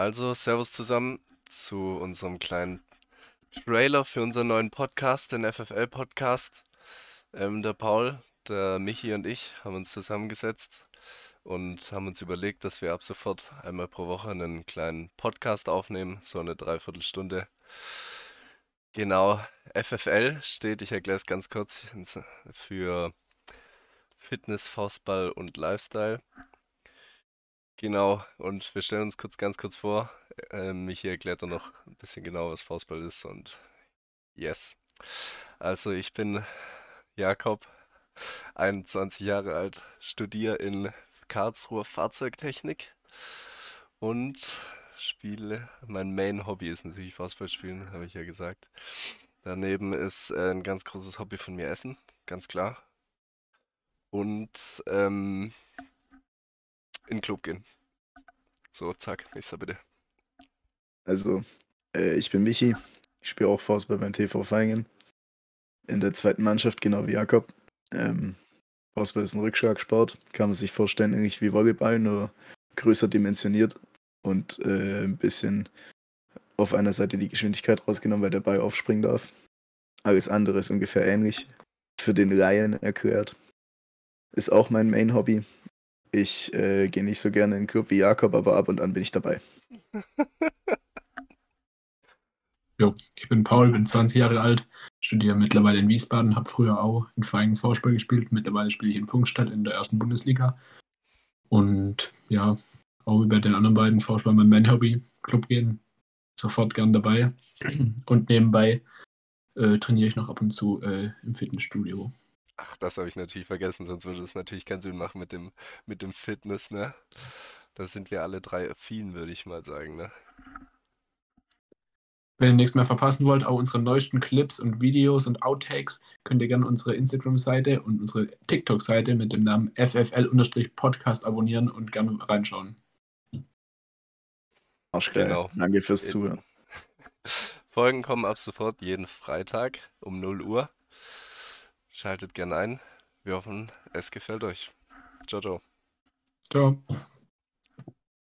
Also, Servus zusammen zu unserem kleinen Trailer für unseren neuen Podcast, den FFL-Podcast. Ähm, der Paul, der Michi und ich haben uns zusammengesetzt und haben uns überlegt, dass wir ab sofort einmal pro Woche einen kleinen Podcast aufnehmen, so eine Dreiviertelstunde. Genau, FFL steht, ich erkläre es ganz kurz, für Fitness, Faustball und Lifestyle. Genau, und wir stellen uns kurz ganz kurz vor. Ähm, Michi erklärt dann noch ein bisschen genau, was Faustball ist und yes. Also ich bin Jakob, 21 Jahre alt, studiere in Karlsruhe Fahrzeugtechnik und spiele. Mein Main-Hobby ist natürlich Faustball spielen, habe ich ja gesagt. Daneben ist äh, ein ganz großes Hobby von mir Essen, ganz klar. Und ähm, in den Club gehen. So, zack, nächster bitte. Also, äh, ich bin Michi. Ich spiele auch Faustball beim TV Feingen. In der zweiten Mannschaft, genau wie Jakob. Ähm, Faustball ist ein Rückschlagsport. Kann man sich vorstellen, ähnlich wie Volleyball, nur größer dimensioniert und äh, ein bisschen auf einer Seite die Geschwindigkeit rausgenommen, weil der Ball aufspringen darf. Alles andere ist ungefähr ähnlich. Für den Laien erklärt. Ist auch mein Main-Hobby. Ich äh, gehe nicht so gerne in wie Jakob, aber ab und an bin ich dabei. jo, ich bin Paul, bin 20 Jahre alt, studiere mittlerweile in Wiesbaden, habe früher auch in Vereinen Vorspiel gespielt. Mittlerweile spiele ich in Funkstadt in der ersten Bundesliga. Und ja, auch über den anderen beiden Vorspiel mein Man-Hobby Club gehen. Sofort gern dabei. Und nebenbei äh, trainiere ich noch ab und zu äh, im Fitnessstudio. Ach, das habe ich natürlich vergessen, sonst würde es natürlich keinen Sinn machen mit dem, mit dem Fitness, ne? Da sind wir alle drei affin, würde ich mal sagen, ne? Wenn ihr nichts mehr verpassen wollt, auch unsere neuesten Clips und Videos und Outtakes, könnt ihr gerne unsere Instagram-Seite und unsere TikTok-Seite mit dem Namen FFL-Podcast abonnieren und gerne reinschauen. Arschgeil. Genau. Danke fürs Zuhören. Folgen kommen ab sofort jeden Freitag um 0 Uhr. Schaltet gerne ein. Wir hoffen, es gefällt euch. Ciao, ciao. Ciao.